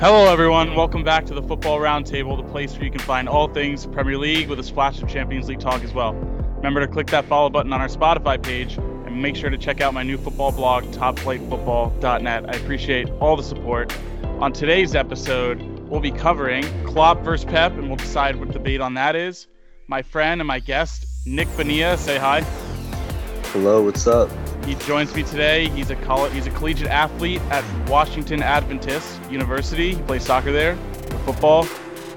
Hello, everyone. Welcome back to the Football Roundtable, the place where you can find all things Premier League with a splash of Champions League talk as well. Remember to click that follow button on our Spotify page and make sure to check out my new football blog, topflightfootball.net. I appreciate all the support. On today's episode, we'll be covering Klopp versus Pep, and we'll decide what the debate on that is. My friend and my guest, Nick Bonilla, say hi. Hello, what's up? He joins me today. He's a college, he's a collegiate athlete at Washington Adventist University. He plays soccer there, football.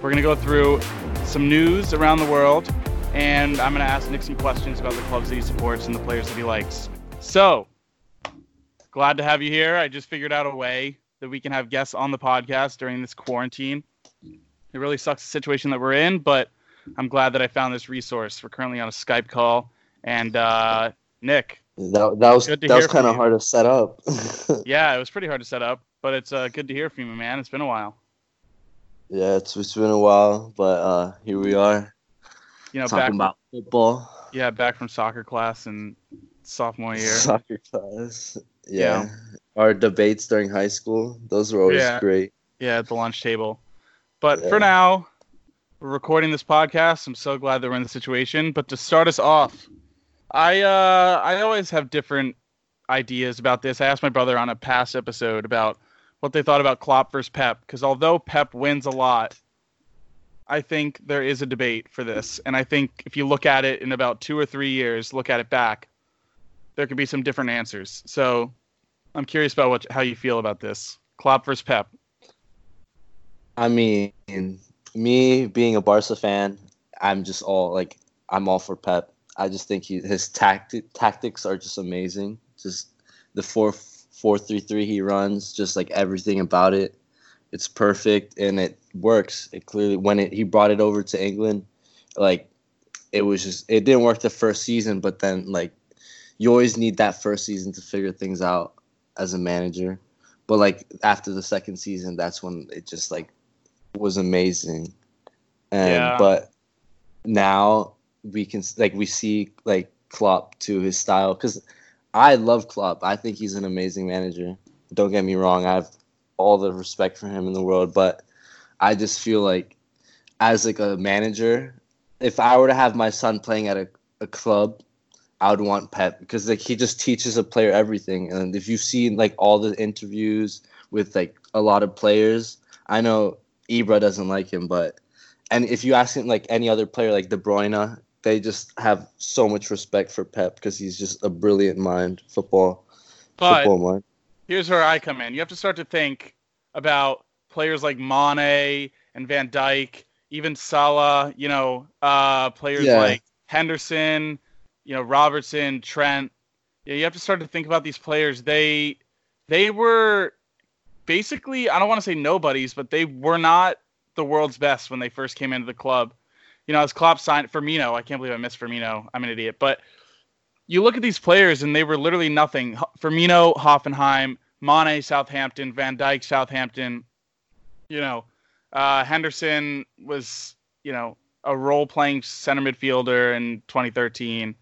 We're gonna go through some news around the world, and I'm gonna ask Nick some questions about the clubs that he supports and the players that he likes. So, glad to have you here. I just figured out a way that we can have guests on the podcast during this quarantine. It really sucks the situation that we're in, but I'm glad that I found this resource. We're currently on a Skype call, and uh, Nick, That, that was that was kind of hard to set up. yeah, it was pretty hard to set up, but it's uh, good to hear from you, man. It's been a while. yeah, it's, it's been a while, but uh, here we are You know, talking back about football, yeah, back from soccer class and sophomore year. soccer class. Yeah. our debates during high school, those were always Yeah. great. Yeah, at the lunch table. But Yeah. for now, we're recording this podcast. I'm so glad that we're in the situation. But to start us off, I uh I always have different ideas about this. I asked my brother on a past episode about what they thought about Klopp versus Pep because although Pep wins a lot, I think there is a debate for this. And I think if you look at it in about two or three years, look at it back, there could be some different answers. So I'm curious about what how you feel about this. Klopp versus Pep. I mean, me being a Barca fan, I'm just all like, I'm all for Pep. I just think he, his tacti- tactics are just amazing. Just the four four three three he runs, just like everything about it, it's perfect and it works. It clearly when it he brought it over to England, like it was just it didn't work the first season, but then like you always need that first season to figure things out as a manager. But like after the second season, that's when it just like was amazing. And Yeah. but now we can like we see like Klopp to his style because I love Klopp. I think he's an amazing manager. Don't get me wrong. I have all the respect for him in the world, but I just feel like as like a manager, if I were to have my son playing at a, a club, I would want Pep because like he just teaches a player everything. And if you've seen like all the interviews with like a lot of players, I know Ibra doesn't like him, but and if you ask him like any other player like De Bruyne, they just have so much respect for Pep because he's just a brilliant mind, football, But football mind. here's where I come in. You have to start to think about players like Mane and Van Dijk, even Salah, you know, uh, players Yeah. like Henderson, you know, Robertson, Trent. Yeah, you have to start to think about these players. They they were basically I don't want to say nobodies, but they were not the world's best when they first came into the club. You know, as Klopp signed Firmino, I can't believe I missed Firmino. I'm an idiot, but you look at these players and they were literally nothing. Firmino, Hoffenheim, Mane, Southampton, Van Dijk, Southampton. You know, uh, Henderson was, you know, a role playing center midfielder in 2013.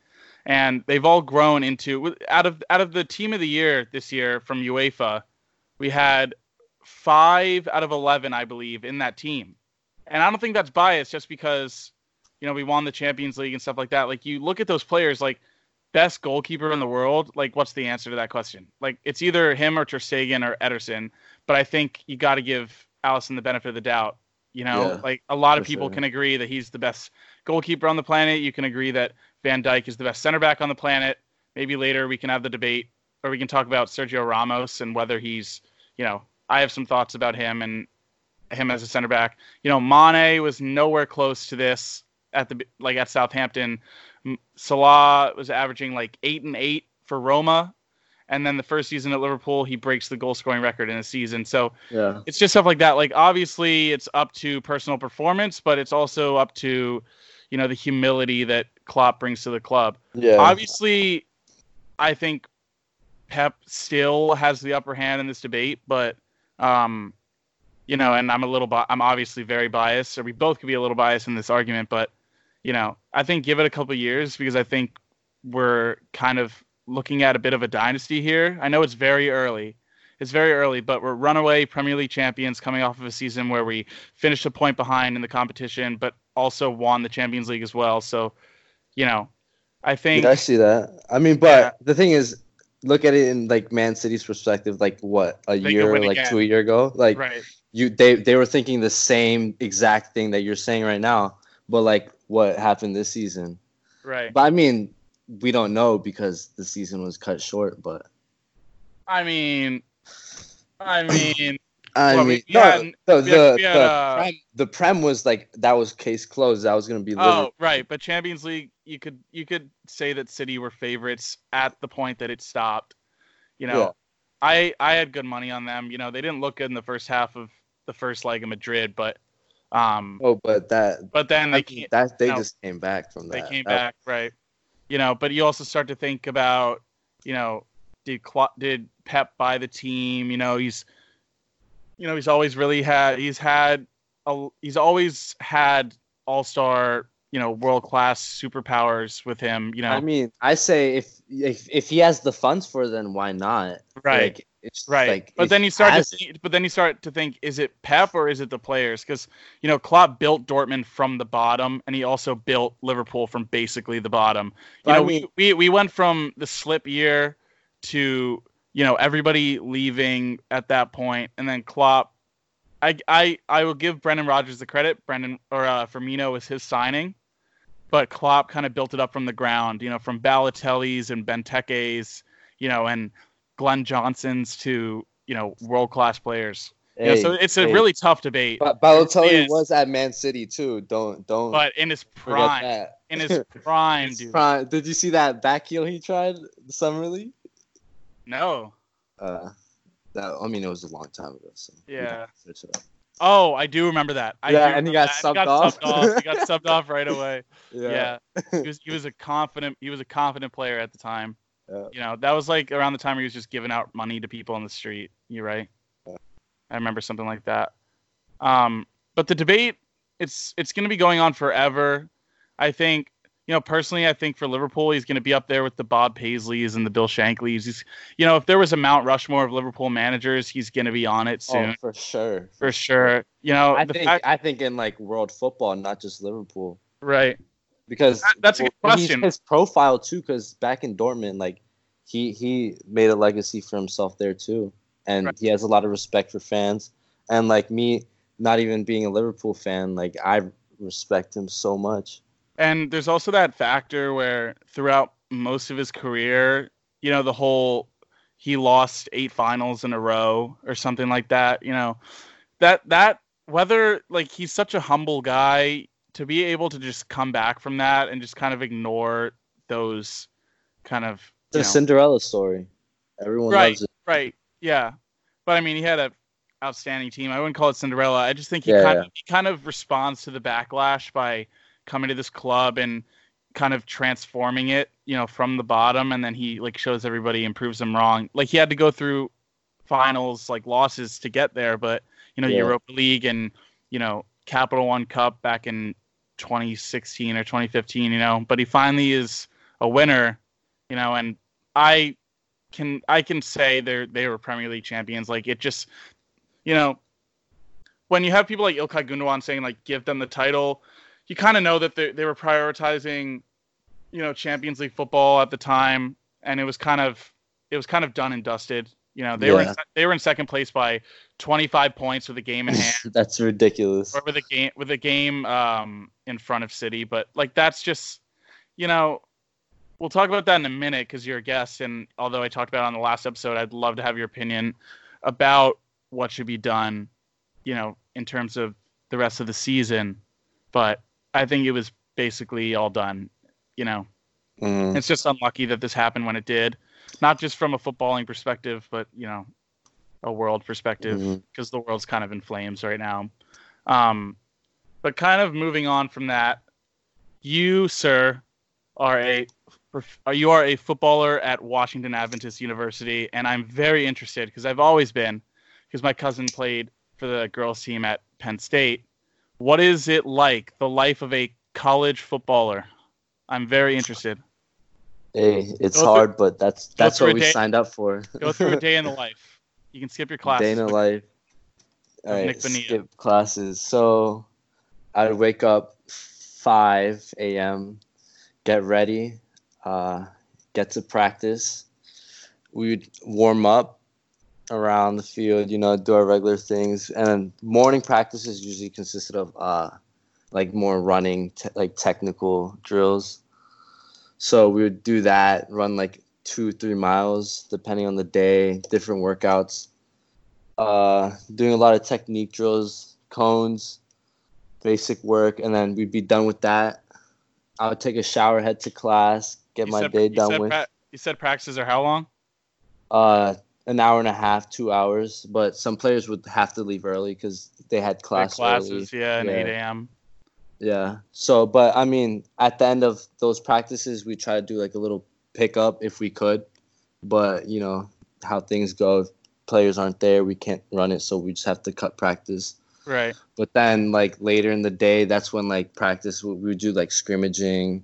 And they've all grown into out of out of the team of the year this year from UEFA, we had five out of eleven, I believe, in that team. And I don't think that's biased just because, you know, we won the Champions League and stuff like that. Like you look at those players, like best goalkeeper in the world, like what's the answer to that question? Like it's either him or Ter Stegen or Ederson, but I think you got to give Alisson the benefit of the doubt. You know, Yeah, like a lot of people sure. can agree that he's the best goalkeeper on the planet. You can agree that Van Dijk is the best center back on the planet. Maybe later we can have the debate, or we can talk about Sergio Ramos and whether he's, you know, I have some thoughts about him and him as a center back. You know, Mane was nowhere close to this at the like at Southampton. Salah was averaging like eight and eight for Roma, and then the first season at Liverpool, he breaks the goal scoring record in a season. So Yeah. it's just stuff like that. Like obviously, it's up to personal performance, but it's also up to, you know, the humility that Klopp brings to the club. Yeah. Obviously, I think Pep still has the upper hand in this debate, but um, you know, and I'm a little, bi- I'm obviously very biased, or we both could be a little biased in this argument, but you know, I think give it a couple years because I think we're kind of looking at a bit of a dynasty here. I know it's very early, it's very early, but we're runaway Premier League champions coming off of a season where we finished a point behind in the competition, but also won the Champions League as well. So, you know, I think I see that. I mean, but yeah. the thing is, look at it in like Man City's perspective. Like what a they year, like again. two a year ago, like right. You they they were thinking the same exact thing that you're saying right now. But like what happened this season, right? But I mean, we don't know because the season was cut short. But I mean, I mean. I well, mean, no, had, the, the, had, the, uh, prem, the prem was like that was case closed. That was going to be. Oh, right, but Champions League, you could you could say that City were favorites at the point that it stopped. You know, yeah. I I had good money on them. You know, they didn't look good in the first half of the first leg of Madrid, but um. Oh, but that. But then they that they you know, just came back from that. They came that, back, right? You know, but you also start to think about, you know, did did Pep buy the team? You know, he's you know, he's always really had he's had a, he's always had all-star, you know, world-class superpowers with him, you know. I mean, I say if if if he has the funds for it, then why not? Right. Like, it's right. Like, but then you start to think, but then you start to think is it Pep or is it the players? Cuz you know, Klopp built Dortmund from the bottom and he also built Liverpool from basically the bottom. You know, I mean, we, we we went from the slip year to you know everybody leaving at that point, and then Klopp. I I I will give Brendan Rodgers the credit. Brendan or uh, Firmino was his signing, but Klopp kind of built it up from the ground. You know, from Balotelli's and Benteke's, you know, and Glenn Johnson's to you know world class players. Hey, you know, so it's a hey. really tough debate. But Balotelli was at Man City too. Don't don't. But in his prime, in his prime, dude. Prime. Did you see that back heel he tried the summer league? No. Uh, that I mean, it was a long time ago. So yeah. Oh, I do remember that. I yeah, and he got, subbed, he got off. subbed off. He got subbed off right away. Yeah. yeah. He was he was a confident he was a confident player at the time. Yeah. You know, that was like around the time where he was just giving out money to people on the street. You're right. Yeah. I remember something like that. Um, but the debate, it's it's going to be going on forever. I think you know, personally, I think for Liverpool, he's going to be up there with the Bob Paisleys and the Bill Shanklys. He's, you know, if there was a Mount Rushmore of Liverpool managers, he's going to be on it oh, soon. Oh, for sure. For, for sure. You know, I think fact, I think in like world football, not just Liverpool. Right. Because that, that's a good question. His profile too, because back in Dortmund, like he he made a legacy for himself there too, and right. he has a lot of respect for fans. And like me, not even being a Liverpool fan, like I respect him so much. And there's also that factor where throughout most of his career, you know, the whole he lost eight finals in a row or something like that, you know, that that whether like he's such a humble guy to be able to just come back from that and just kind of ignore those kind of the Cinderella story. Everyone right, loves it. Right. Yeah. But I mean, he had a outstanding team. I wouldn't call it Cinderella. I just think he yeah, kind yeah. of he kind of responds to the backlash by coming to this club and kind of transforming it, you know, from the bottom, and then he like shows everybody and proves them wrong. Like he had to go through finals, like losses to get there, but you know, yeah. Europa League and you know, Capital One Cup back in 2016 or 2015, you know, but he finally is a winner, you know, and I can I can say they're they were Premier League champions. Like it just, you know, when you have people like Ilkay Gundogan saying like give them the title, you kind of know that they, they were prioritizing, you know, Champions League football at the time, and it was kind of it was kind of done and dusted. You know, they yeah. were in, they were in second place by 25 points with a game in hand. that's ridiculous. Or with a game with a game um, in front of City, but like that's just, you know, we'll talk about that in a minute because you're a guest, and although I talked about it on the last episode, I'd love to have your opinion about what should be done, you know, in terms of the rest of the season. But I think it was basically all done. You know, mm. it's just unlucky that this happened when it did, not just from a footballing perspective, but you know, a world perspective, because mm-hmm. the world's kind of in flames right now. Um, but kind of moving on from that, you, sir, are a you are a footballer at Washington Adventist University, and I'm very interested because I've always been, because my cousin played for the girls team at Penn State, what is it like, the life of a college footballer? I'm very interested. Hey, it's go hard, but that's that's what we day, signed up for. go through a day in the life. You can skip your classes. Day in the life. All right, Nick skip classes. So I'd wake up 5 a.m., get ready, uh, get to practice. We'd warm up around the field, you know, do our regular things. And morning practices usually consisted of uh, like more running, te- like technical drills. So we would do that, run like two, three miles, depending on the day, different workouts uh, doing a lot of technique drills, cones, basic work, and then we'd be done with that. I would take a shower, head to class, get You my said- day done with. pra- you said practices are how long? Uh, an hour and a half, two hours, but some players would have to leave early because they had class. classes, early. yeah, and Yeah. 8 a.m. Yeah. So, but I mean, at the end of those practices, we try to do like a little pickup if we could. But you know how things go. If players aren't there, we can't run it, so we just have to cut practice. Right. But then, like later in the day, that's when like practice we would do like scrimmaging.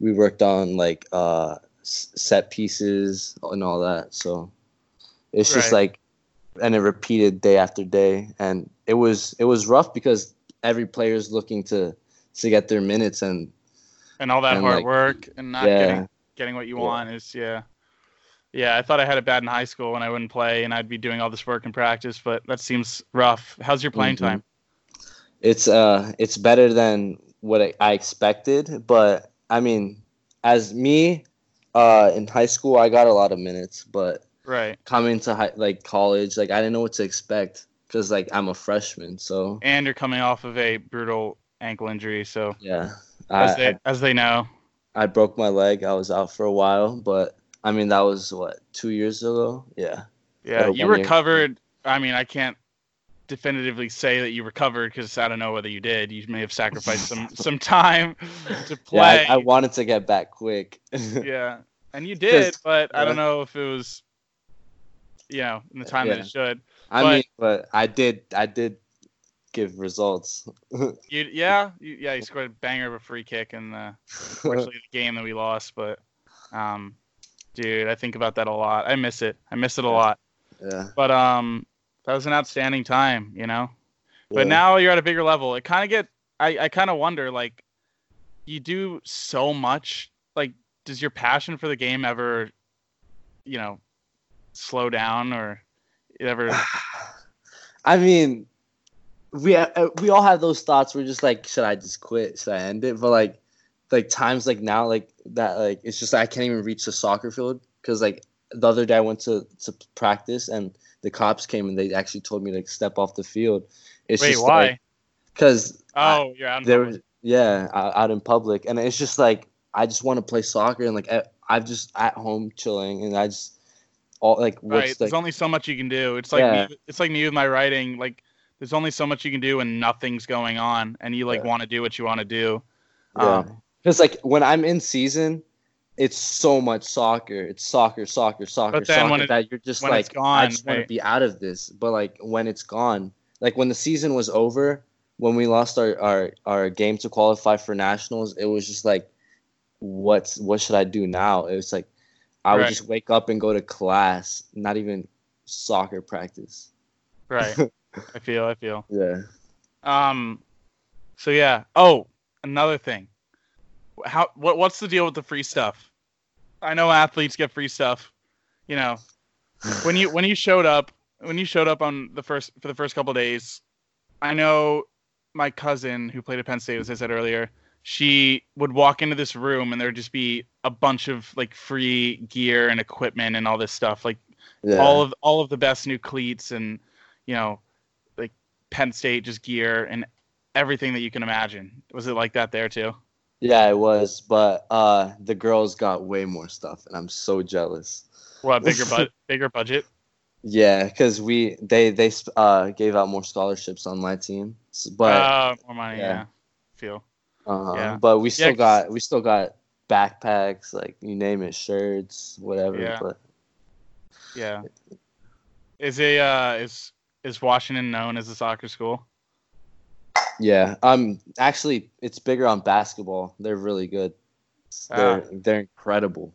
We worked on like uh set pieces and all that. So it's just Right. like, and it repeated day after day, and it was it was rough because every player is looking to to get their minutes, and And all that And, hard like, work and not yeah, getting getting what you Yeah. want is yeah. Yeah, I thought I had it bad in high school when I wouldn't play and I'd be doing all this work in practice, but that seems rough. How's your playing Mhm. time? it's uh it's better than what I, I expected. But I mean, as me, uh, in high school, I got a lot of minutes, but Right. coming to high, like college, like I didn't know what to expect because like I'm a freshman, so And you're coming off of a brutal ankle injury, so yeah, as they I as they know. I broke my leg. I was out for a while, but I mean that was what two years ago. Yeah, Yeah, you one year. recovered. I mean, I can't definitively say that you recovered because I don't know whether you did. You may have sacrificed some some time to yeah. play. I, I wanted to get back quick. yeah, and you did, but I don't know if it was, you know, in the time that it should. I but- mean, but I did. I did give results. You, yeah, you, yeah, you scored a banger of a free kick in the the game that we lost, but um, dude, I think about that a lot. I miss it. I miss it a lot. yeah. But um, that was an outstanding time, you know. But yeah. now you're at a bigger level. It kind of get. I I kind of wonder like, you do so much. Like, does your passion for the game ever, you know, slow down or it ever? I mean, we uh, we all have those thoughts. We're just like, should I just quit? Should I end it? But like, like times like now, like that, like it's just I can't even reach the soccer field because like the other day I went to to practice and the cops came and they actually told me to like, step off the field. It's Wait, just why? Because oh, you're out. there was yeah out out in public and it's just like I just want to play soccer and like I, I'm just at home chilling and I just all like right. what's There's like only so much you can do. It's like Yeah. me, it's like me with my writing. Like, there's only so much you can do when nothing's going on, and you like Yeah. want to do what you want to do. Yeah. Um, Because like when I'm in season, it's so much soccer. It's soccer, soccer, soccer, But then soccer when it- that you're just when like gone, I just want to be out of this. But like when it's gone, like when the season was over, when we lost our our, our game to qualify for nationals, it was just like, what's what should I do now? It was like I would Right. just wake up and go to class, not even soccer practice. right. I feel. I feel. Yeah. Um, so yeah. Oh, another thing. How what what's the deal with the free stuff? I know athletes get free stuff. You know, when you when you showed up when you showed up on the first for the first couple of days, I know my cousin who played at Penn State, as I said earlier, she would walk into this room and there'd just be a bunch of like free gear and equipment and all this stuff, like Yeah. all of all of the best new cleats and you know, Penn State just gear and everything that you can imagine. Was it like that there too? yeah, it was, but uh the girls got way more stuff and I'm so jealous. What bigger but bigger budget? Yeah, because we they they uh gave out more scholarships on my team, but uh, more money. Yeah. yeah. Feel. uh, yeah. but we still 'cause- got we still got backpacks, like you name it, shirts, whatever. Yeah. But Yeah. Is a uh, is is Washington known as a soccer school? yeah, um, actually, it's bigger on basketball. They're really good. They're Ah. they're incredible.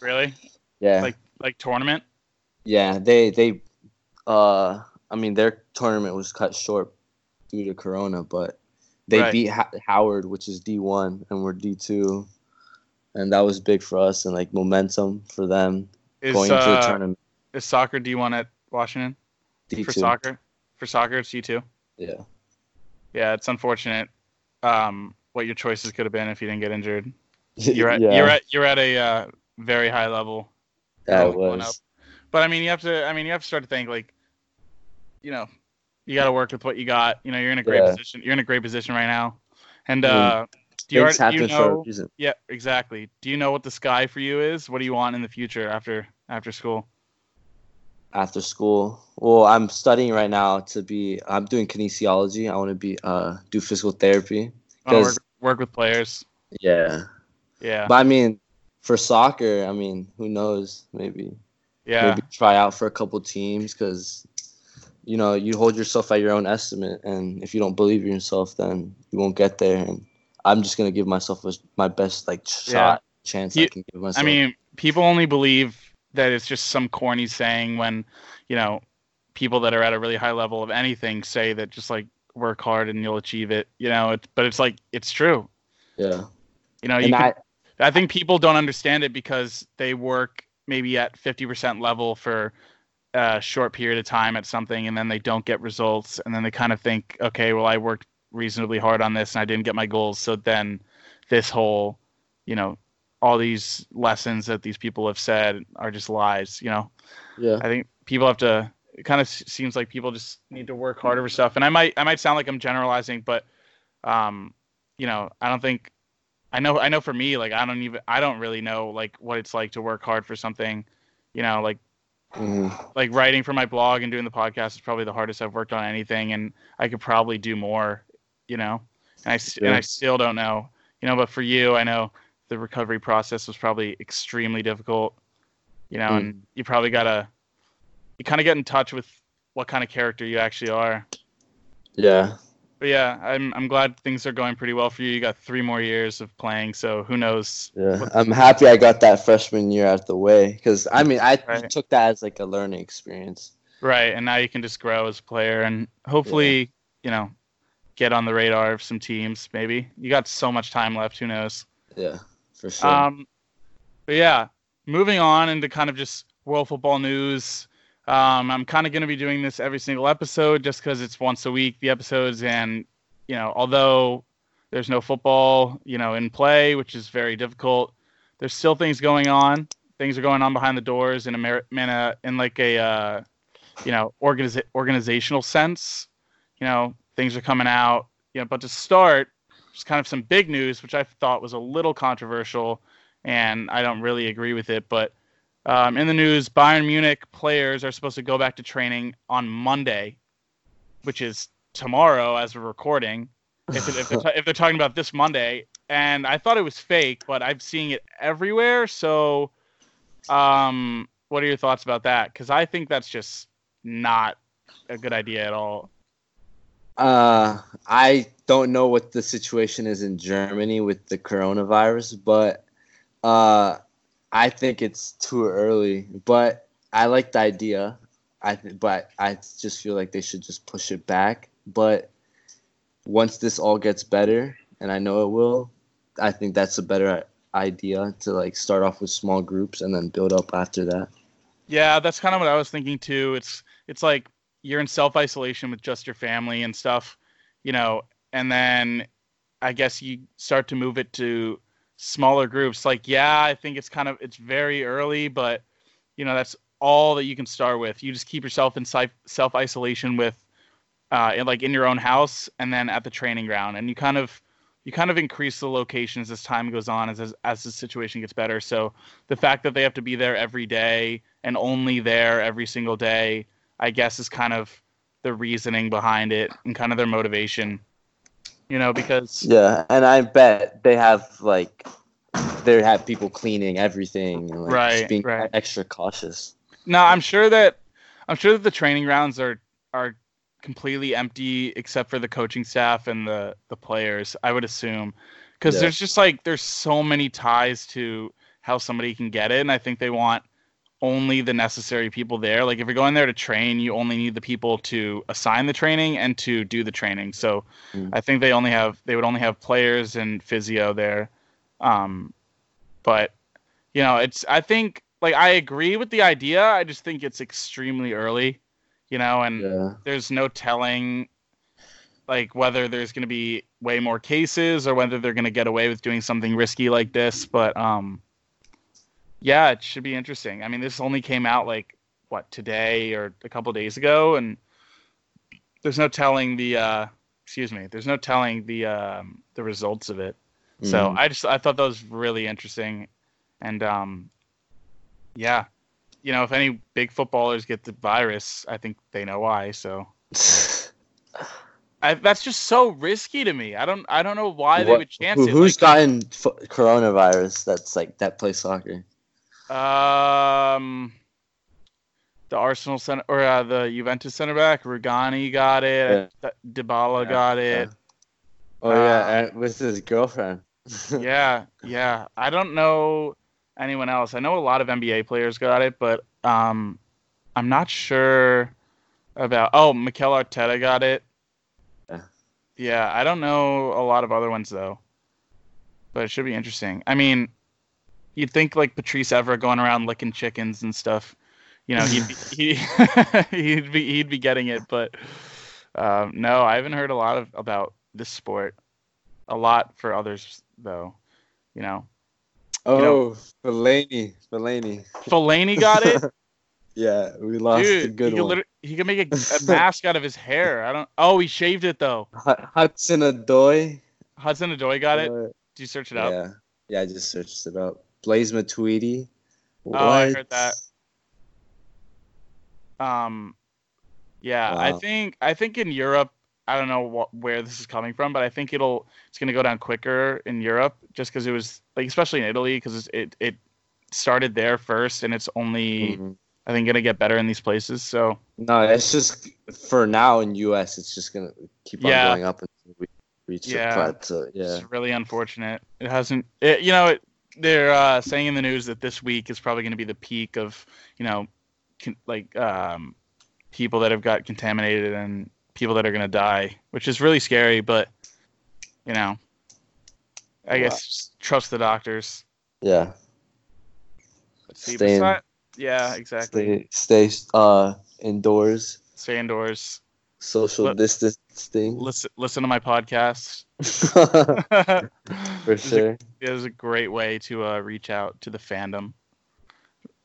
Really? Yeah, Like like tournament? yeah. They they uh, I mean, their tournament was cut short due to Corona, but they Right. beat ha- Howard, which is D one, and we're D two, and that was big for us and like momentum for them Is going into the uh, tournament. is soccer D1 at Washington D for soccer? For soccer, it's D2. yeah, Yeah, it's unfortunate. Um, what your choices could have been if you didn't get injured. You're at yeah, you're at you're at a uh, very high level. that was But I mean, you have to. I mean, you have to start to think like, you know, you got to work with what you got. You know, you're in a great Yeah. position. You're in a great position right now. And mean, uh, do you, already- do you happen for a know? Yeah, exactly. Do you know what the sky for you is? What do you want in the future after after school? After school. Well, I'm studying right now to be. I'm doing kinesiology. I want to be uh do physical therapy. Work, work with players. Yeah, Yeah, but I mean, for soccer, I mean, who knows? Maybe yeah, maybe try out for a couple teams because you know you hold yourself at your own estimate, and if you don't believe in yourself, then you won't get there. And I'm just gonna give myself a, my best like shot chance You- I can give myself. I mean, people only believe that it's just some corny saying when, you know, people that are at a really high level of anything say that just like work hard and you'll achieve it. You know, it, but it's like it's true. yeah, You know, you can, I I think people don't understand it because they work maybe at 50% level for a short period of time at something and then they don't get results and then they kind of think, okay, well I worked reasonably hard on this and I didn't get my goals, so then this whole, you know, all these lessons that these people have said are just lies, you know. yeah I think people have to it kind of seems like people just need to work harder for stuff. And I might I might sound like I'm generalizing, but um, you know, I don't think I know I know for me, like I don't even I don't really know like what it's like to work hard for something. You know, like mhm, like writing for my blog and doing the podcast is probably the hardest I've worked on anything and I could probably do more, you know. And I s and I still don't know. You know, but for you, I know the recovery process was probably extremely difficult. You know, Mm. and you probably got to you kind of get in touch with what kind of character you actually are. yeah. But yeah, I'm I'm glad things are going pretty well for you. You got 3 more years of playing, so who knows Yeah, I'm happy I got that freshman year out the way because I mean I Right. took that as like a learning experience. Right, and now you can just grow as a player and hopefully, you know, get on the radar of some teams. Maybe you got so much time left. Who knows? Yeah, for sure. Um, but yeah, moving on into kind of just world football news. Um, I'm kind of going to be doing this every single episode just because it's once a week the episodes, and you know, although there's no football, you know, in play, which is very difficult, there's still things going on. Things are going on behind the doors in a in, a, in like a uh, you know organiza- organizational sense. You know, things are coming out. You know, but to start, just kind of some big news, which I thought was a little controversial, and I don't really agree with it. But um, in the news, Bayern Munich players are supposed to go back to training on Monday, which is tomorrow as we're recording. If, if, they're, if they're talking about this Monday, and I thought it was fake, but I'm seeing it everywhere. So, um, what are your thoughts about that? Because I think that's just not a good idea at all. Uh, I don't know what the situation is in Germany with the coronavirus, but uh, I think it's too early. But I like the idea. I th- but I just feel like they should just push it back. But once this all gets better, and I know it will, I think that's a better idea to like start off with small groups and then build up after that. Yeah, that's kind of what I was thinking too. It's it's like you're in self isolation with just your family and stuff, you know, and then I guess you start to move it to smaller groups. Like, yeah, I think it's kind of it's very early, but you know, that's all that you can start with. You just keep yourself in self isolation with uh in, like in your own house and then at the training ground and you kind of you kind of increase the locations as time goes on as, as as the situation gets better. So the fact that they have to be there every day and only there every single day, I guess is kind of the reasoning behind it and kind of their motivation. You know, because Yeah, and I bet they have like they have people cleaning everything and like Right, just being right. extra cautious. no, I'm sure that I'm sure that the training grounds are are completely empty except for the coaching staff and the the players. I would assume because Yeah. there's just like there's so many ties to how somebody can get it, and I think they want only the necessary people there. Like if you're going there to train, you only need the people to assign the training and to do the training. So Mm. I think they only have they would only have players and physio there. Um, but you know, it's I think like I agree with the idea. I just think it's extremely early, you know, and Yeah. there's no telling like whether there's going to be way more cases or whether they're going to get away with doing something risky like this but um yeah it should be interesting i mean this only came out like what today or a couple days ago and there's no telling the uh excuse me there's no telling the um the results of it so Mhm. i just i thought that was really interesting and um yeah you know if any big footballers get the virus i think they know why so I, that's just so risky to me. I don't I don't know why they would chance Who, it. who's like, gotten f- coronavirus? That's like that plays soccer. Um the Arsenal center or uh, the Juventus center back Rugani got it. D- Dybala Yeah, got it. Oh Uh, yeah, and with his girlfriend. Yeah, yeah. I don't know anyone else. I know a lot of NBA players got it, but um I'm not sure about Oh, Mikel Arteta got it. Yeah. Yeah, I don't know a lot of other ones though. But it should be interesting. I mean, you'd think like Patrice Evra going around licking chickens and stuff. You know, he'd be, he, he'd be he'd be getting it, but um, no, I haven't heard a lot of about this sport. A lot for others though. You know, Oh, know- Fellaini, Fellaini. Fellaini got it. Yeah, we lost a Dude, good he could, one. liter- he could make a, a mask out of his hair. I don't. Oh, he shaved it though. Hu- Hudson-Odoi. Hudson Adoy got it. Uh, Did you search it up? Yeah, yeah, I just searched it up. Blaise Matuidi. Oh, I heard that. Um, yeah, I think I think in Europe, I don't know what, where this is coming from, but I think it'll it's gonna go down quicker in Europe just because it was like especially in Italy because it it started there first and it's only Mhm. I think gonna get better in these places. So No, it's just for now in US. It's just gonna keep on Yeah. going up until we reach Yeah. a plateau. Yeah. it's really unfortunate. It hasn't. It, you know, it, they're uh, saying in the news that this week is probably going to be the peak of you know, con- like um, people that have got contaminated and people that are going to die, which is really scary. But you know, I Wow. guess trust the doctors. Yeah. See. Stay in- yeah, exactly. Stay, stay uh indoors. Stay indoors. Social Let- distancing. Listen, listen to my podcast. For a- sure. it was a great way to uh, reach out to the fandom,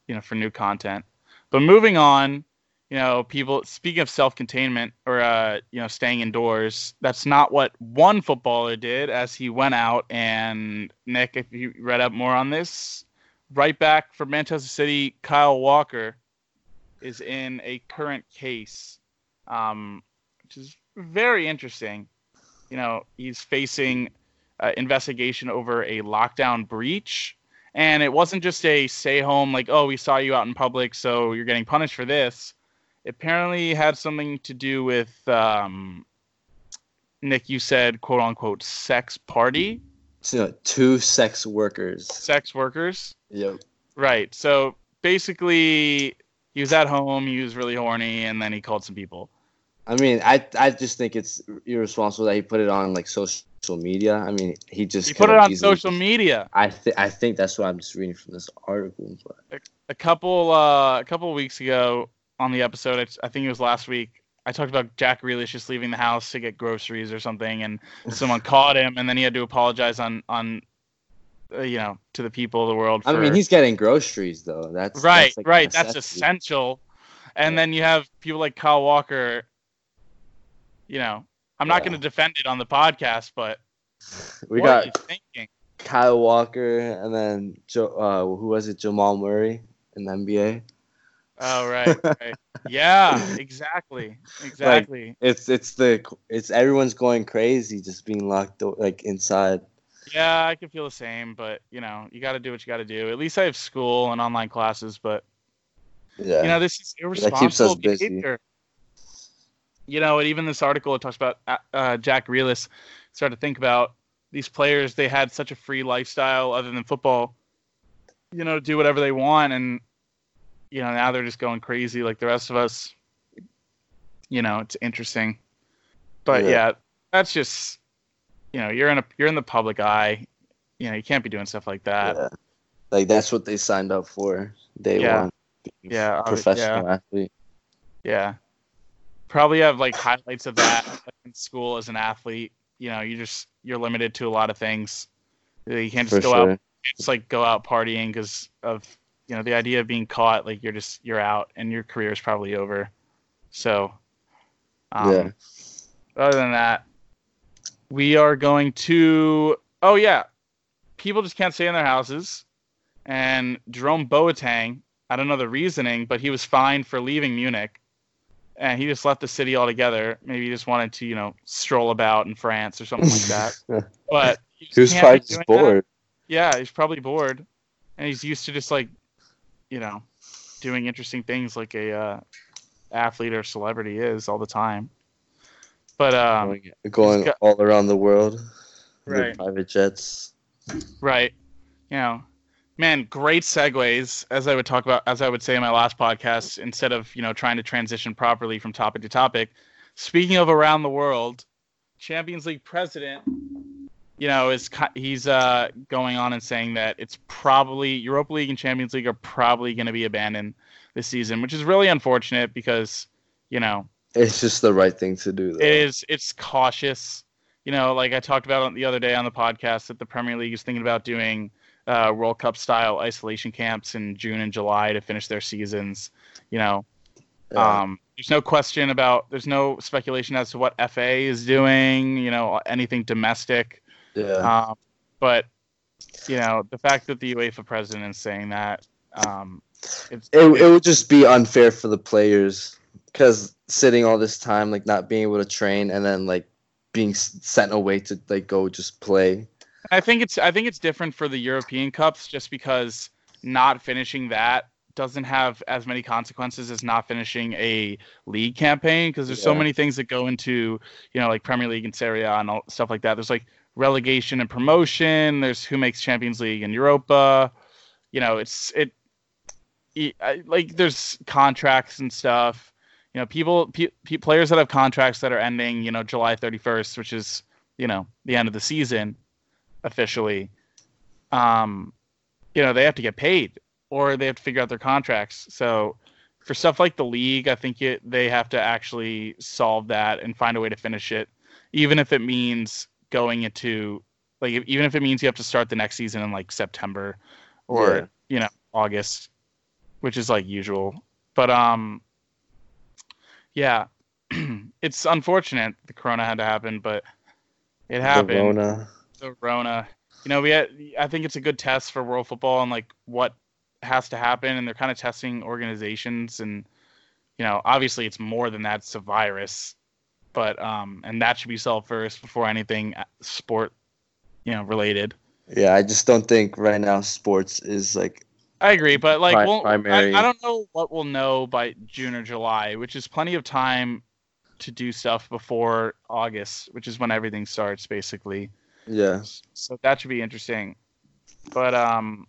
you know, for new content. But moving on, you know, people speaking of self-containment or uh, you know, staying indoors. That's not what one footballer did, as he went out and Nick, if you read up more on this, right back for Manchester City, Kyle Walker is in a current case, um, which is very interesting. You know, he's facing uh, investigation over a lockdown breach. And it wasn't just a stay home, like, oh, we saw you out in public, so you're getting punished for this. It apparently had something to do with, um, Nick, you said, quote unquote, sex party, So, two sex workers. sex workers. Yep. Right. So basically, he was at home, he was really horny, and then he called some people. I mean, I I just think it's irresponsible that he put it on like social media. I mean, he just He put it on easily- social media. I think I think that's what I'm just reading from this article. But a couple uh, a couple of weeks ago on the episode, I, I think it was last week. I talked about Jack Grealish just leaving the house to get groceries or something, and someone caught him, and then he had to apologize on on uh, you know to the people of the world. For, I mean, he's getting groceries though. That's right, that's, like, a right. That's essential. And Yeah. then you have people like Kyle Walker. You know, I'm not going to defend it on the podcast, but We got thinking? Kyle Walker and then Joe. Uh, who was it? Jamal Murray in the NBA. Oh right, right. yeah, exactly, exactly. It's it's the it's everyone's going crazy just being locked like inside. Yeah, I can feel the same, but you know, you got to do what you got to do. At least I have school and online classes, but Yeah. you know, this is keeps us irresponsible busy. behavior. You know, and even this article it talks about uh, uh, Jack Grealish. Started to think about these players. They had such a free lifestyle other than football. You know, do whatever they want, and you know, now they're just going crazy like the rest of us. You know, it's interesting. But Yeah. yeah, that's just you know, you're in a you're in the public eye. You know, you can't be doing stuff like that. yeah. Like that's what they signed up for. Day Yeah. one. Yeah, Professional athlete. Yeah. Probably have like highlights of that like, in school as an athlete. You know, you just you're limited to a lot of things. You can't just For go sure. out just like go out partying because of you know the idea of being caught. Like you're just you're out and your career is probably over. So, um, Yeah. Other than that, we are going to. Oh yeah, people just can't stay in their houses, and Jerome Boateng. I don't know the reasoning, but he was fined for leaving Munich, and he just left the city altogether. Maybe he just wanted to, you know, stroll about in France or something like that. But you just He was probably just doing that. bored. Yeah, he's probably bored, and he's used to just like, you know, doing interesting things like a uh, athlete or celebrity is all the time. But um, going going got- all around the world. Right. Private jets. right, you know, man, great segues. As I would talk about, as I would say in my last podcast, instead of you know trying to transition properly from topic to topic. Speaking of around the world, Champions League president, you know, is he's uh, going on and saying that it's probably Europa League and Champions League are probably going to be abandoned this season, which is really unfortunate because you know It's just the right thing to do. Though. it is it's cautious. You know, like I talked about the other day on the podcast that the Premier League is thinking about doing uh, World Cup style isolation camps in June and July to finish their seasons. You know, Yeah. um, there's no question about there's no speculation as to what FA is doing. You know, anything domestic. yeah. Um, but you know, the fact that the UEFA president is saying that, um, it's, it, it would just be unfair for the players because sitting all this time, like not being able to train, and then like being sent away to like go just play. I think it's I think it's different for the European Cups just because not finishing that doesn't have as many consequences as not finishing a league campaign because there's so many things that go into you know like Premier League and Serie A and all, stuff like that. There's like relegation and promotion. There's who makes Champions League and Europa. You know, it's it, it I- like there's contracts and stuff. You know, people pe- pe- players that have contracts that are ending you know July 31st, which is you know the end of the season officially, um, you know, they have to get paid or they have to figure out their contracts. So for stuff like the league, I think it, they have to actually solve that and find a way to finish it, even if it means going into like even if it means you have to start the next season in like September or Yeah. you know August, which is like usual. But um, yeah, it's unfortunate the Corona had to happen, but it happened. The Rona. You know, we had, I think it's a good test for world football and like what has to happen, and they're kind of testing organizations, and you know, obviously it's more than that. It's a virus, but um, and that should be solved first before anything uh, sport, you know, related. Yeah, I just don't think right now sports is like I agree, but like, Pri- we'll, I, I don't know what we'll know by June or July, which is plenty of time to do stuff before August, which is when everything starts, basically. Yeah. So that should be interesting. But um,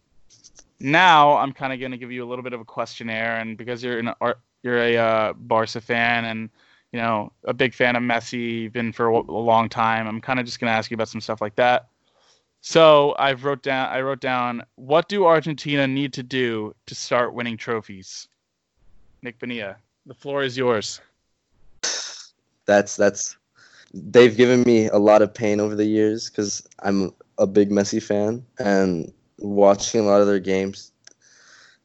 now I'm kind of going to give you a little bit of a questionnaire, and because you're an art, you're a uh, Barca fan, and you know a big fan of Messi, been for a, a long time. I'm kind of just going to ask you about some stuff like that. So I've wrote down. I wrote down what do Argentina need to do to start winning trophies. Nick Bonilla, the floor is yours. That's that's they've given me a lot of pain over the years because I'm a big Messi fan and watching a lot of their games,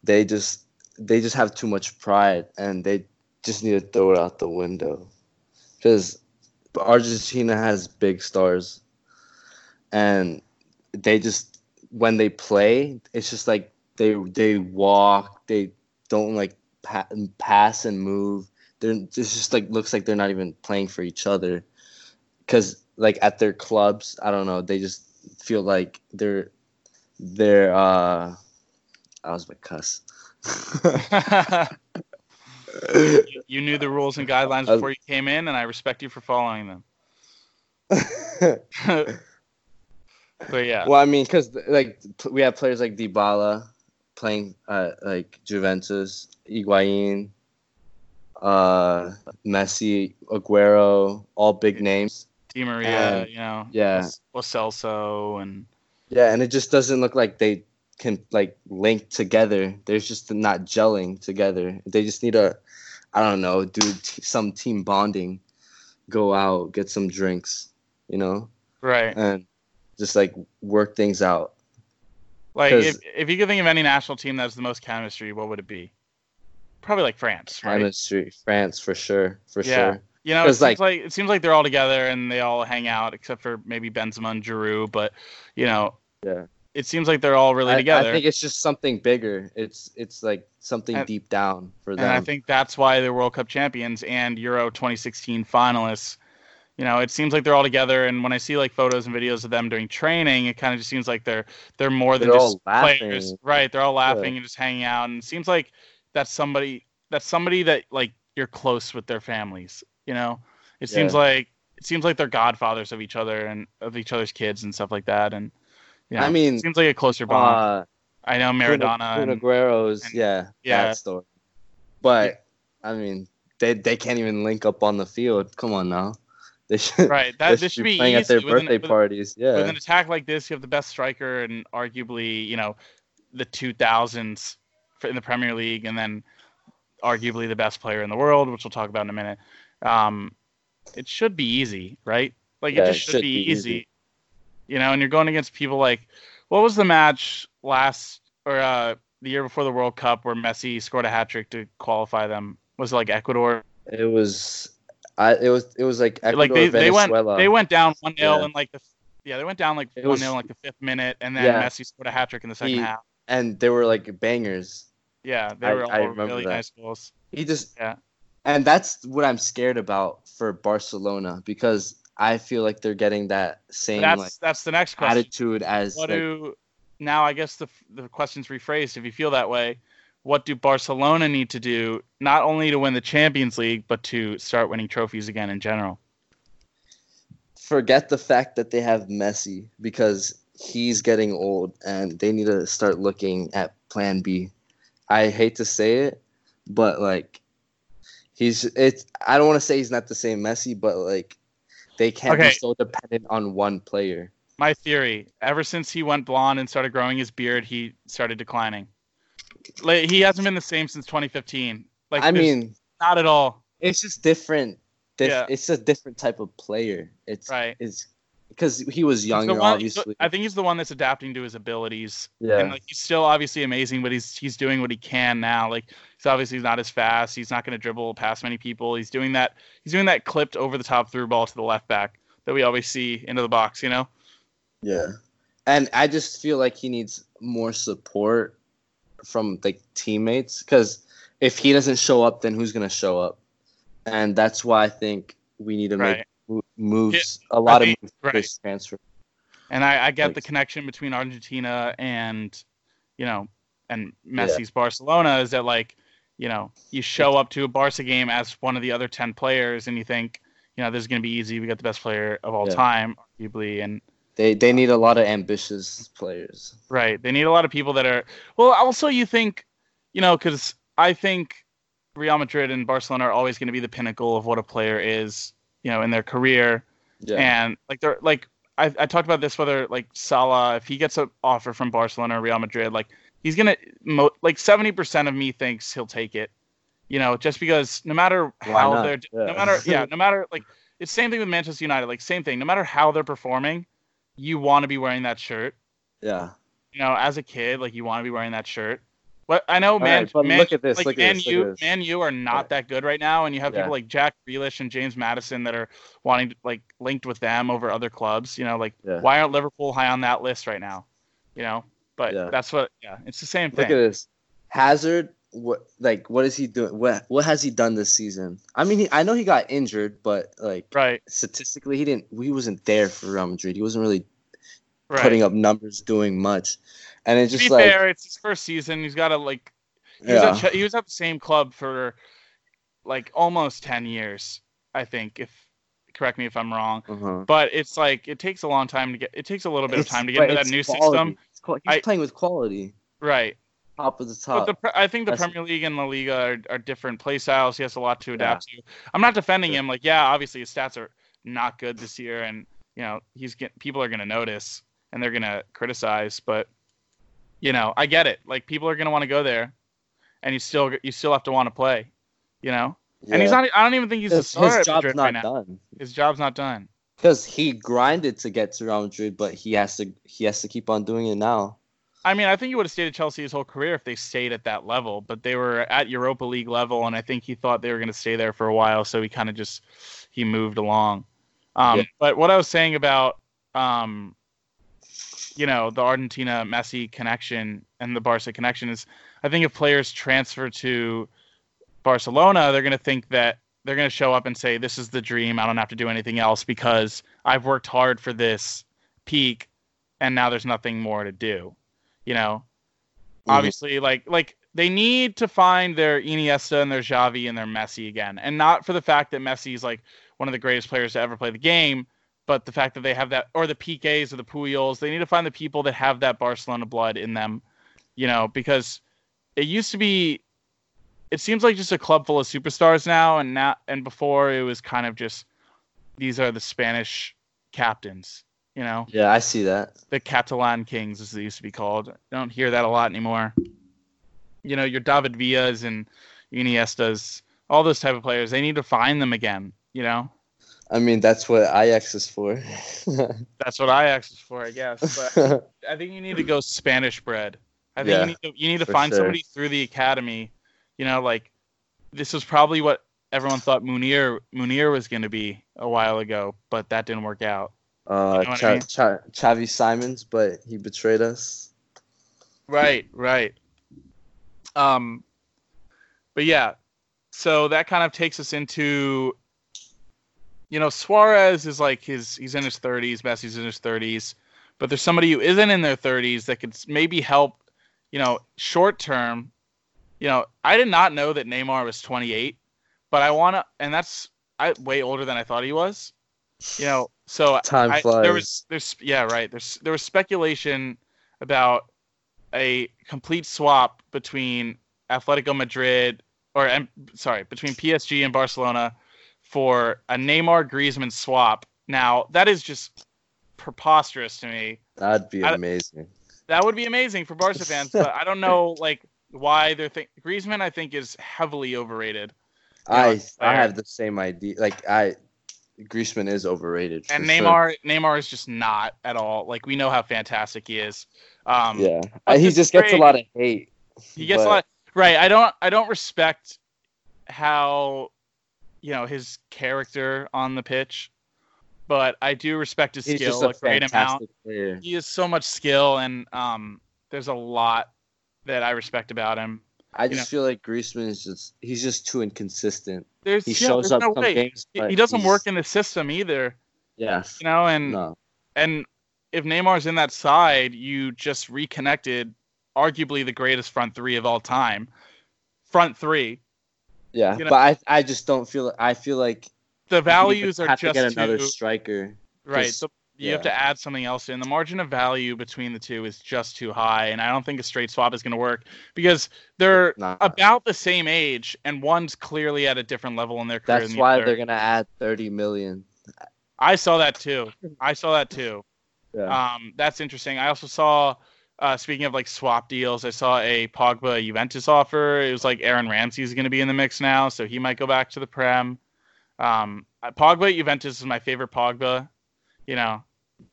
they just they just have too much pride and they just need to throw it out the window. Because Argentina has big stars and they just when they play it's just like they they walk they don't like pa- pass and move. They're it just like looks like they're not even playing for each other because like at their clubs i don't know they just feel like they're they're uh i was to cuss you knew the rules and guidelines Uh, before you came in, and I respect you for following them. but yeah, well i mean because like we have players like Dybala playing uh, like Juventus, Higuain, uh, Messi, Aguero, all big names. Di Maria, And- you know, yeah. Lo Celso, and Yeah, and it just doesn't look like they can like link together. They're just not gelling together. They just need a, I don't know, do t- some team bonding, go out, get some drinks, you know, right. and just like work things out. Like if if you could think of any national team that has the most chemistry, what would it be? Probably like France, right? Chemistry, France for sure, for Yeah. sure. You know, it seems like- like, it seems like they're all together and they all hang out, except for maybe Benzema and Giroud. But you know, Yeah. it seems like they're all really I, together. I think it's just something bigger. It's it's like something And- deep down for them. and I think that's why they're World Cup champions and Euro 2016 finalists. You know, it seems like they're all together, and when I see like photos and videos of them during training, it kind of just seems like they're they're more than They're just all laughing. players, right? They're all laughing and just hanging out, and it seems like that's somebody that's somebody that like you're close with their families. You know, it seems like it seems like they're godfathers of each other and of each other's kids and stuff like that, and you know, I mean, it seems like a closer bond. uh, I know Maradona. Kun and- yeah, yeah. that story. But I mean, they they can't even link up on the field. Come on now, they should. right, they that this should be playing easy at their with an- birthday with- parties. Yeah, with an attack like this, you have the best striker and arguably, you know, the 2000s for, in the Premier League, and then arguably the best player in the world, which we'll talk about in a minute. Um, it should be easy, right? Like Yeah, it it just should, should be, be easy. easy. You know, and you're going against people like, what was the match last or uh, the year before the World Cup where Messi scored a hat trick to qualify them? Was it like Ecuador? it was. I it was it was like Ecuador, like they, they went they went down one 0 Yeah. in like the yeah they went down like one was- 0 in like the fifth minute, and then Yeah. Messi scored a hat trick in the second He- half. and they were like bangers. Yeah, they I- were all really that. nice goals. He just Yeah. And that's what I'm scared about for Barcelona because I feel like they're getting that same That's like that's the next question. attitude as What like, do now? I guess the the question's rephrased. If you feel that way, what do Barcelona need to do not only to win the Champions League but to start winning trophies again in general? forget the fact that they have Messi because he's getting old and they need to start looking at plan B. I hate to say it, but like he's it's I don't want to say he's not the same Messi, but like they can't Okay. be so dependent on one player. My theory: ever since he went blonde and started growing his beard, he started declining. Like, he hasn't been the same since 2015. Like I mean, not at all. it's just different. Dif- Yeah. It's a different type of player. It's Right. It's because he was He's younger, one- obviously. I think he's the one that's adapting to his abilities. Yeah. And like he's still obviously amazing, but he's he's doing what he can now. Like he's obviously not as fast. He's not going to dribble past many people. He's doing that. He's doing that clipped over the top through ball to the left back that we always see into the box. You know. Yeah. And I just feel like he needs more support from like teammates because if he doesn't show up, then who's gonna show up? And that's why I think we need to make Right. mo- moves, a lot think- of moves right. transfer. And I, I get Like- the connection between Argentina and, you know, and Messi's Barcelona is that like, you know, you show up to a Barca game as one of the other ten players, and you think, you know, this is going to be easy. We got the best player of all Yeah. time, arguably, and They they need a lot of ambitious players. right, they need a lot of people that are. Well, also you think, you know, because I think Real Madrid and Barcelona are always going to be the pinnacle of what a player is, you know, in their career. Yeah. And like they're like I, I talked about this whether like Salah if he gets an offer from Barcelona or Real Madrid like he's gonna mo- like seventy percent of me thinks he'll take it, you know, just because no matter Why how not? they're Yeah. no matter yeah no matter like it's same thing with Manchester United like same thing no matter how they're performing, you want to be wearing that shirt. yeah. You know, as a kid, like you want to be wearing that shirt. But I know, man. right, man look at this, Like look Man this, look at this. Man U are not Right. that good right now, and you have Yeah. people like Jack Grealish and James Maddison that are wanting to, like linked with them over other clubs. You know, like Yeah. why aren't Liverpool high on that list right now? You know, but Yeah. that's what. Yeah, it's the same thing. Look at this. Hazard what like what is he doing? What what has he done this season? I mean, he, I know he got injured, but like Right, statistically, he didn't. He wasn't there for Real Madrid. He wasn't really right. putting up numbers, doing much, and it's to be like fair, it's his first season. He's got to like. He, yeah, was at, he was at the same club for like almost ten years, I think. If correct me if I'm wrong. uh-huh. But it's like it takes a long time to get. It takes a little bit of time to get but into that new quality. system. It's qual- He's I- playing with quality. Right. top of the But top. the, I think the That's- Premier League and La Liga are, are different play styles. He has a lot to adapt to. I'm not defending him. Like, yeah, obviously his stats are not good this year, and you know he's get people are gonna notice and they're gonna criticize. But you know, I get it. Like, people are gonna want to go there, and you still you still have to want to play. You know, and he's not. I don't even think he's a star his at job's Madrid not right now. done. His job's not done. Because he grinded to get to Real Madrid, but he has to he has to keep on doing it now. I mean, I think he would have stayed at Chelsea his whole career if they stayed at that level, but they were at Europa League level, and I think he thought they were going to stay there for a while, so he kind of just he moved along. Um, Yeah. But what I was saying about, um, you know, the Argentina Messi connection and the Barca connection is, I think if players transfer to Barcelona, they're going to think that they're going to show up and say, "This is the dream. I don't have to do anything else because I've worked hard for this peak, and now there's nothing more to do." You know, Mhm. obviously, like like they need to find their Iniesta and their Xavi and their Messi again, and not for the fact that Messi is like one of the greatest players to ever play the game, but the fact that they have that, or the Piqués or the Puyols. They need to find the people that have that Barcelona blood in them. You know, because it used to be it seems like just a club full of superstars now and now and before it was kind of just these are the Spanish captains, you know, Yeah, I see that. the Catalan kings as they used to be called. I don't hear that a lot anymore. You know, your David Villas and Iniestas, all those type of players, they need to find them again, you know. I mean, that's what Ajax is for. That's what Ajax is for, I guess. But I think you need to go Spanish bread. I think Yeah, you need to you need to find sure. somebody through the academy. You know, like this was probably what everyone thought Munir Munir was going to be a while ago, but that didn't work out. uh, You know Cha- I mean? Cha- Xavi Simons, but he betrayed us. Right, right. Um, but yeah, so that kind of takes us into, you know, Suarez is like his he's in his thirties, Messi's in his thirties, but there's somebody who isn't in their thirties that could maybe help, you know, short term. You know, I did not know that Neymar was 28, but I want to, and that's I way older than I thought he was. You know, so Time I, flies. there was there's yeah right there's there was speculation about a complete swap between Atletico Madrid or sorry between PSG and Barcelona for a Neymar Griezmann swap. Now that is just preposterous to me. That'd be I- amazing. That would be amazing for Barca fans, but I don't know like why they're think Griezmann I think is heavily overrated. I I have the same idea. Like I, Griezmann is overrated. And for sure. Neymar Neymar is just not at all. Like we know how fantastic he is. Um Yeah, he just gets a lot of hate. He gets but- a lot. Right. I don't. I don't respect how, you know, his character on the pitch, but I do respect his He's skill just a a great amount. player. He has so much skill, and um, there's a lot that I respect about him. I you just feel like Griezmann is just he's just too inconsistent. There's He yeah, shows up no some way. games, He, but he doesn't he's- work in the system either. Yes. You know, and no, and if Neymar's in that side, you just reconnected arguably the greatest front three of all time. Front three. Yeah, you know- but I I just don't feel. I feel like The values are have to get another too striker. right. 'cause- So you have to add something else in. The margin of value between the two is just too high, and I don't think a straight swap is going to work because they're Nah. about the same age, and one's clearly at a different level in their career. That's than the why other. they're gonna add thirty million. I saw that too. I saw that too. Yeah. Um, that's interesting. I also saw, uh, speaking of like swap deals, I saw a Pogba Juventus offer. It was like Aaron Ramsey's going to be in the mix now, so he might go back to the Prem. Um, Pogba Juventus is my favorite Pogba. You know,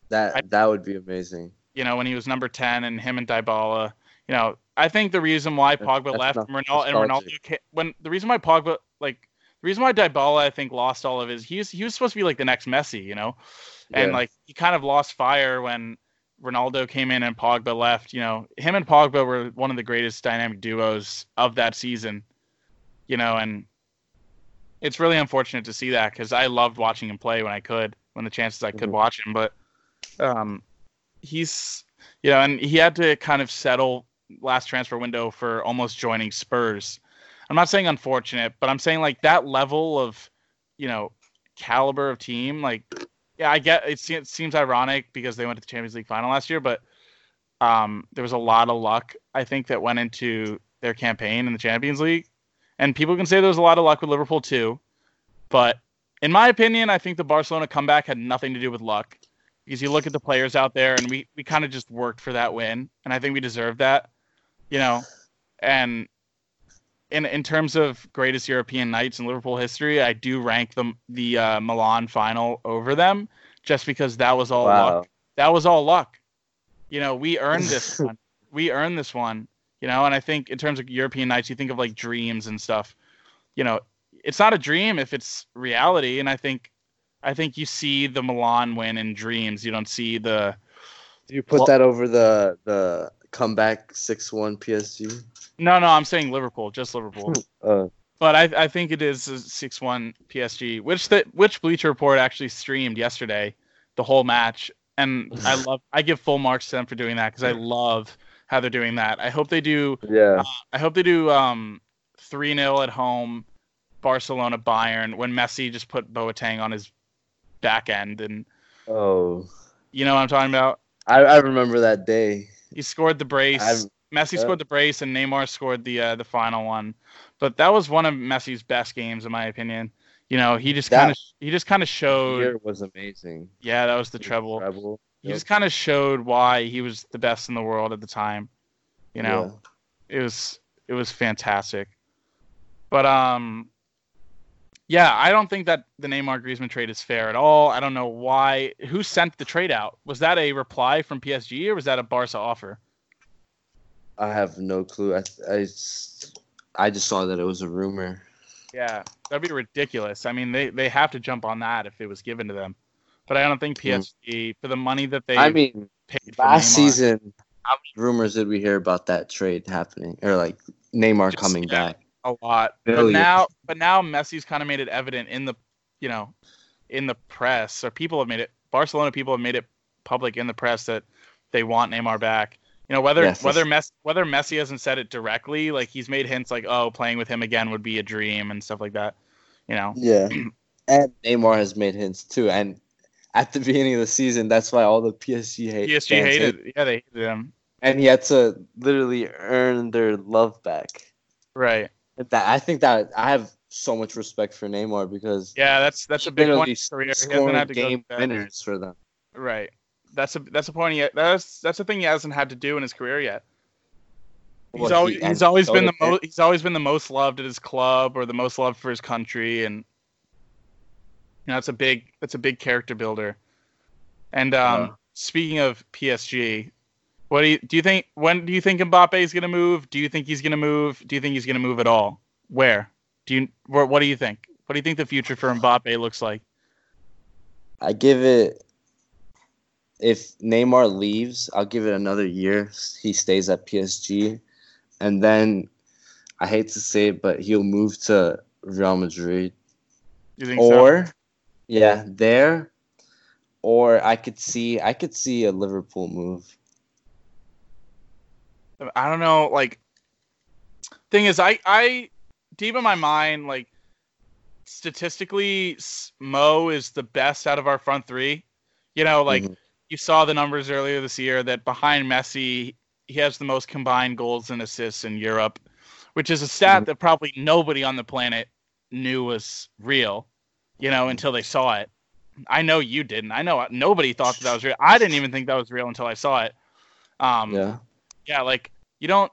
that I- that would be amazing. you know when he was number ten and him and Dybala. You know, I think the reason why Pogba that's left and Ronaldo, and. Ronaldo when the reason why Pogba like the reason why Dybala I think lost all of his he was he was supposed to be like the next Messi, you know, and Yeah. like he kind of lost fire when Ronaldo came in and Pogba left. You know, him and Pogba were one of the greatest dynamic duos of that season. You know, and it's really unfortunate to see that because I loved watching him play when I could, when the chances I could Mhm. watch him. But um, he's, you know, and he had to kind of settle last transfer window for almost joining Spurs. I'm not saying unfortunate, but I'm saying like that level of, you know, caliber of team. Like, yeah, I get it. It seems ironic because they went to the Champions League final last year, but um, there was a lot of luck I think that went into their campaign in the Champions League, and people can say there was a lot of luck with Liverpool too, but in my opinion, I think the Barcelona comeback had nothing to do with luck because you look at the players out there and we we kind of just worked for that win, and I think we deserved that, you know, and in in terms of greatest European nights in Liverpool history, I do rank the the uh, Milan final over them just because that was all Wow. luck. That was all luck. You know, we earned this one. We earned this one. You know, and I think in terms of European nights, you think of like dreams and stuff. You know, it's not a dream if it's reality, and I think I think you see the Milan win in dreams. You don't see the Do you put Well- that over the the comeback six one PSG? No, no. I'm saying Liverpool, just Liverpool. Uh, But I, I think it is six one PSG, which the which Bleacher Report actually streamed yesterday, the whole match, and I love I give full marks to them for doing that because I love how they're doing that. I hope they do yeah. I hope they do um three 0 at home, Barcelona Bayern when Messi just put Boateng on his back end and Oh, you know what I'm talking about. I, I remember that day. He scored the brace. I've- Messi yeah. scored the brace, and Neymar scored the uh, the final one. But that was one of Messi's best games, in my opinion. You know, he just kind of he just kind of showed. Year was amazing. Yeah, that was the treble. Treble. He Yep. just kind of showed why he was the best in the world at the time. You know, it was it was fantastic. But um, yeah, I don't think that the Neymar Griezmann trade is fair at all. I don't know why. Who sent the trade out? Was that a reply from PSG or was that a Barca offer? I have no clue. I I just saw that it was a rumor. Yeah, that'd be ridiculous. I mean, they they have to jump on that if it was given to them. But I don't think hmm. PSG for the money that they I mean, paid for last Neymar, season, how many rumors did we hear about that trade happening or like Neymar Just- coming yeah. back? a lot. But now, but now Messi's kind of made it evident in the, you know, in the press or people have made it. Barcelona people have made it public in the press that they want Neymar back. You know, whether Yeah, for whether sure. Messi whether Messi hasn't said it directly, like he's made hints like, oh, playing with him again would be a dream and stuff like that. You know. Yeah, and Neymar has made hints too. And at the beginning of the season, that's why all the PSG hate PSG fans hated. hate- Yeah, they hated him. and he had to literally earn their love back. Right. That I think that I have so much respect for Neymar because Yeah, that's that's a big one. literally career. He hasn't scoring had to game through winners for them. Right. That's a that's a point. He, that's that's a thing he hasn't had to do in his career yet. He's Well, always he- he's always been the most he's always been the most loved at his club or the most loved for his country and you know that's a big that's a big character builder. And um Yeah. speaking of PSG, what do you do you think when do you think Mbappe is going to move? Do you think he's going to move? Do you think he's going to move at all? Where? Do you where, what do you think? What do you think the future for Mbappe looks like? I give it. If Neymar leaves, I'll give it another year. He stays at PSG, and then I hate to say it, but he'll move to Real Madrid think so? or yeah, there. Or I could see I could see a Liverpool move. I don't know. Like, thing is, I, I, deep in my mind, like, statistically, Mo is the best out of our front three. You know, like Mhm. You saw the numbers earlier this year that behind Messi, he has the most combined goals and assists in Europe, which is a stat Mhm. that probably nobody on the planet knew was real. You know, until they saw it. I know you didn't. I know nobody thought that, that was real. I didn't even think that was real until I saw it. Um, yeah. yeah, like you don't,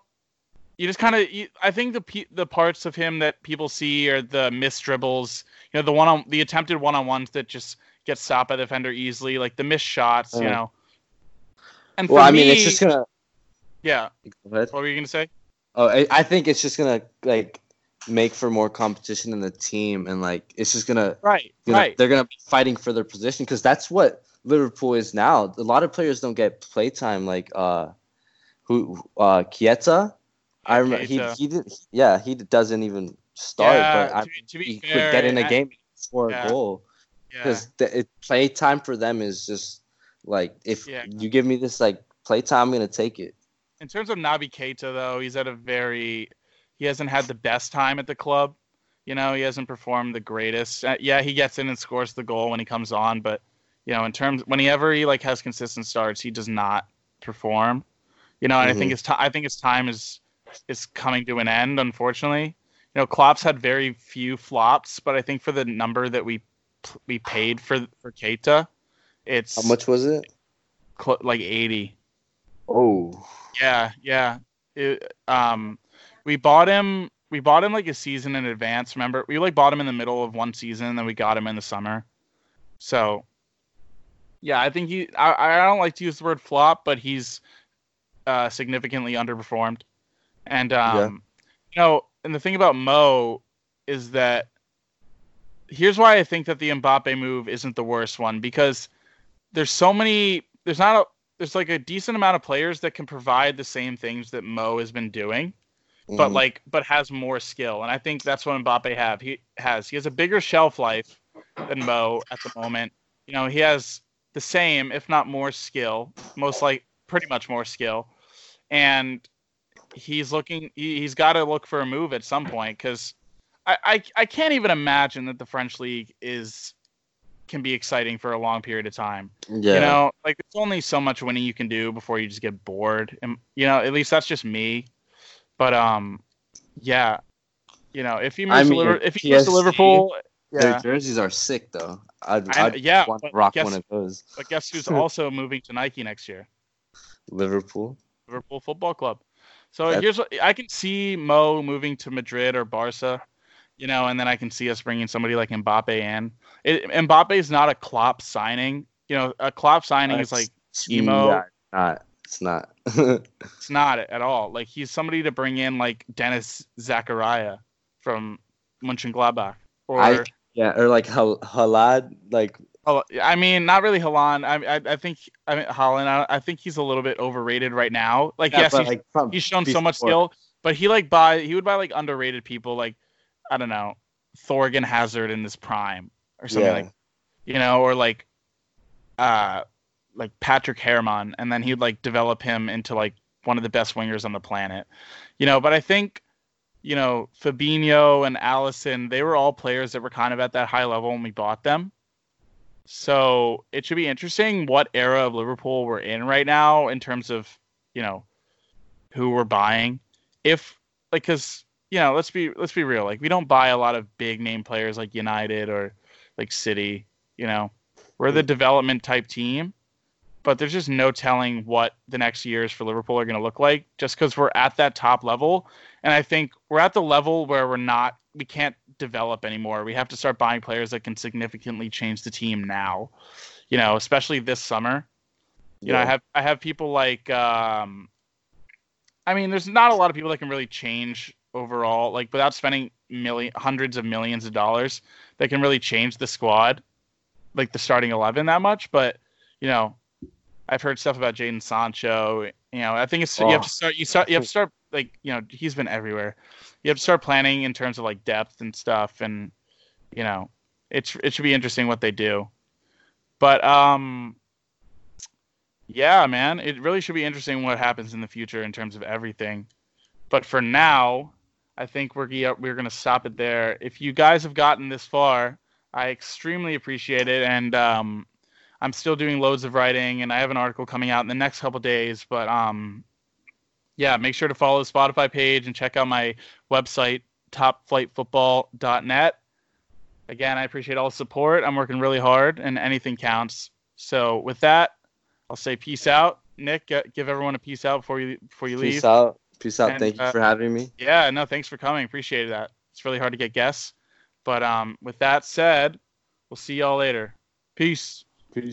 you just kind of. I think the the parts of him that people see are the missed dribbles. You know, the one on the attempted one on ones that just get stopped by the defender easily, like the missed shots. You know. And Well, I mean, me, it's just gonna. yeah. What were you gonna say? Oh, I, I think it's just gonna like make for more competition in the team, and like it's just gonna Right, you know, right. they're gonna be fighting for their position because that's what Liverpool is now. A lot of players don't get playtime, like uh, who uh, Keita. I remember he he did yeah he doesn't even start, Yeah, but I, to, to he fair, could get in a I- game and score yeah. a goal Yeah, because the it, playtime for them is just like if Yeah. you give me this like playtime, I'm gonna take it. in terms of Nabi Keita, though, he's at a very he hasn't had the best time at the club. You know, he hasn't performed the greatest. Uh, yeah, he gets in and scores the goal when he comes on, but you know, in terms whenever he like has consistent starts, he does not perform. You know, and I Mhm. think his time. I think his time is is coming to an end. Unfortunately, you know, Klopp's had very few flops, but I think for the number that we we paid for for Keita, it's How much was it? cl- like eighty. Oh, Yeah, yeah. It, um, we bought him. We bought him like a season in advance. Remember, we like bought him in the middle of one season, and then we got him in the summer. So, yeah, I think he. I, I don't like to use the word flop, but he's uh, significantly underperformed. And um, you know, and the thing about Mo is that here's why I think that the Mbappe move isn't the worst one because there's so many. There's not a. There's like a decent amount of players that can provide the same things that Mo has been doing, but Mhm. like but has more skill. And I think that's what Mbappe have. He has. He has a bigger shelf life than Mo at the moment. You know, he has the same, if not more skill, most like pretty much more skill. And he's looking he, he's got to look for a move at some point because I, I I can't even imagine that the French league is can be exciting for a long period of time. yeah, You know, like there's only so much winning you can do before you just get bored. And you know, at least that's just me. But um, yeah, you know, if he moves I to mean, Liver- if he moves to PSG Liverpool, their jerseys are sick though. I'd, I- I'd yeah, want to rock guess- one of those. But guess who's also moving to Nike next year? Liverpool. Liverpool Football Club. So That's- here's what I can see Mo moving to Madrid or Barca, you know, and then I can see us bringing somebody like Mbappe in. It, Mbappe is not a Klopp signing. You know, a Klopp signing is like emo. Yeah, not. It's not. It's not at all. Like he's somebody to bring in like Denis Zakaria from Mönchengladbach. Or I- yeah, or like Hal- Halad, like oh, I mean, not really Halan. I, I I think I mean Haaland. I, I think he's a little bit overrated right now. Like yeah, yes, he's like he's shown so much skill, but he like buy he would buy like underrated people like I don't know Thorgan Hazard in his prime or something Yeah. like you know or like uh like Patrick Herrmann and then he'd like develop him into like one of the best wingers on the planet, you know. But I think you know Fabinho and Alisson they were all players that were kind of at that high level when we bought them. So it should be interesting what era of Liverpool we're in right now in terms of you know who we're buying. If like, cause you know, let's be let's be real. Like, we don't buy a lot of big name players like United or like City. You know, we're the development type team, but there's just no telling what the next years for Liverpool are going to look like. Just because we're at that top level, and I think we're at the level where we're not, we can't develop anymore. We have to start buying players that can significantly change the team now. You know, especially this summer. You know, I have I have people like um I mean, there's not a lot of people that can really change overall, like without spending million hundreds of millions of dollars, that can really change the squad, like the starting eleven that much. But you know, I've heard stuff about Jadon Sancho. You know, I think it's you have Oh. to start you start you have to start like you know he's been everywhere. You have to start planning in terms of like depth and stuff, and you know, it's it should be interesting what they do. But um, yeah, man, it really should be interesting what happens in the future in terms of everything. But for now, I think we're we're gonna stop it there. If you guys have gotten this far, I extremely appreciate it, and um, I'm still doing loads of writing, and I have an article coming out in the next couple days. But um, yeah, make sure to follow the Spotify page and check out my website, topflightfootball.net. Again, I appreciate all the support. I'm working really hard, and anything counts. So with that, I'll say peace out. Nick, give everyone a peace out before you before you leave. Peace out. Peace out. And, Thank you uh, for having me. Yeah, no, thanks for coming. Appreciate that. It's really hard to get guests. But um, with that said, we'll see y'all later. Peace.